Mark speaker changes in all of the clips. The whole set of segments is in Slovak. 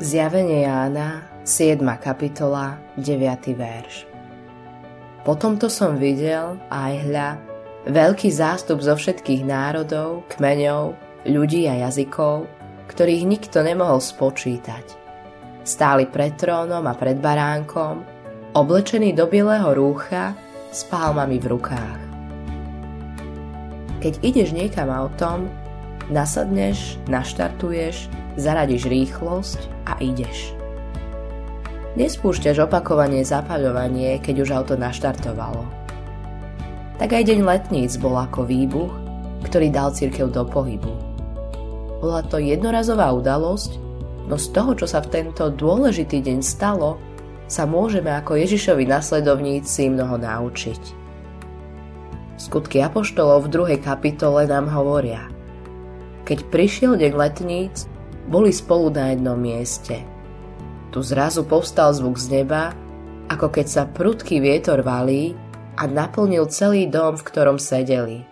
Speaker 1: Zjavenie Jána, 7. kapitola, 9. verš. Potom to som videl, aj hľa, veľký zástup zo všetkých národov, kmeňov, ľudí a jazykov, ktorých nikto nemohol spočítať. Stáli pred trónom a pred baránkom, oblečení do bieleho rúcha s pálmami v rukách. Keď ideš niekam autom, nasadneš, naštartuješ, zaradíš rýchlosť a ideš. Nespúšťaš opakovanie zapaľovanie, keď už auto naštartovalo. Tak aj deň letníc bol ako výbuch, ktorý dal církev do pohybu. Bola to jednorazová udalosť, no z toho, čo sa v tento dôležitý deň stalo, sa môžeme ako Ježišovi nasledovníci mnoho naučiť. Skutky Apoštolov v druhej kapitole nám hovoria Keď prišiel deň letníc, boli spolu na jednom mieste. Tu zrazu povstal zvuk z neba, ako keď sa prudký vietor valí a naplnil celý dom, v ktorom sedeli.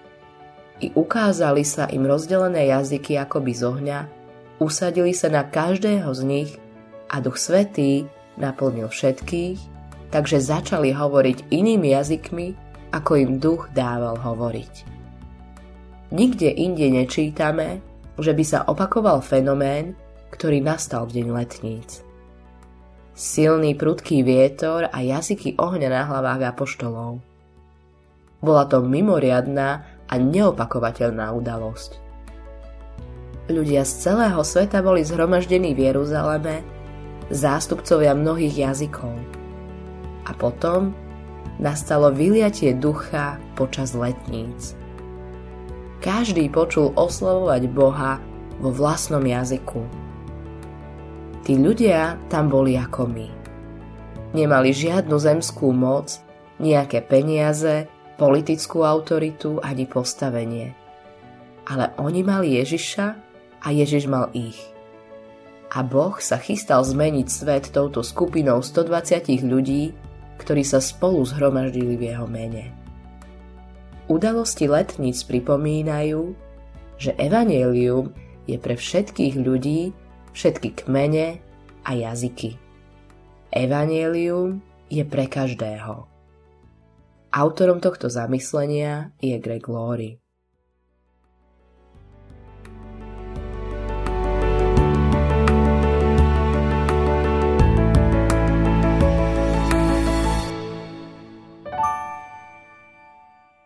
Speaker 1: I ukázali sa im rozdelené jazyky akoby z ohňa, usadili sa na každého z nich a Duch Svetý naplnil všetkých, takže začali hovoriť inými jazykmi, ako im duch dával hovoriť. Nikde inde nečítame, že by sa opakoval fenomén, ktorý nastal v deň letníc. Silný prudký vietor a jazyky ohňa na hlavách apoštolov. Bola to mimoriadná a neopakovateľná udalosť. Ľudia z celého sveta boli zhromaždení v Jeruzaleme, zástupcovia mnohých jazykov. A potom nastalo vyliatie ducha počas letníc. Každý počul oslavovať Boha vo vlastnom jazyku. Tí ľudia tam boli ako my. Nemali žiadnu zemskú moc, nejaké peniaze, politickú autoritu ani postavenie. Ale oni mali Ježiša a Ježiš mal ich. A Boh sa chystal zmeniť svet touto skupinou 120 ľudí, ktorí sa spolu zhromaždili v jeho mene. Udalosti letníc pripomínajú, že evanelium je pre všetkých ľudí, všetky kmene a jazyky. Evangelium je pre každého. Autorom tohto zamyslenia je Greg Laurie.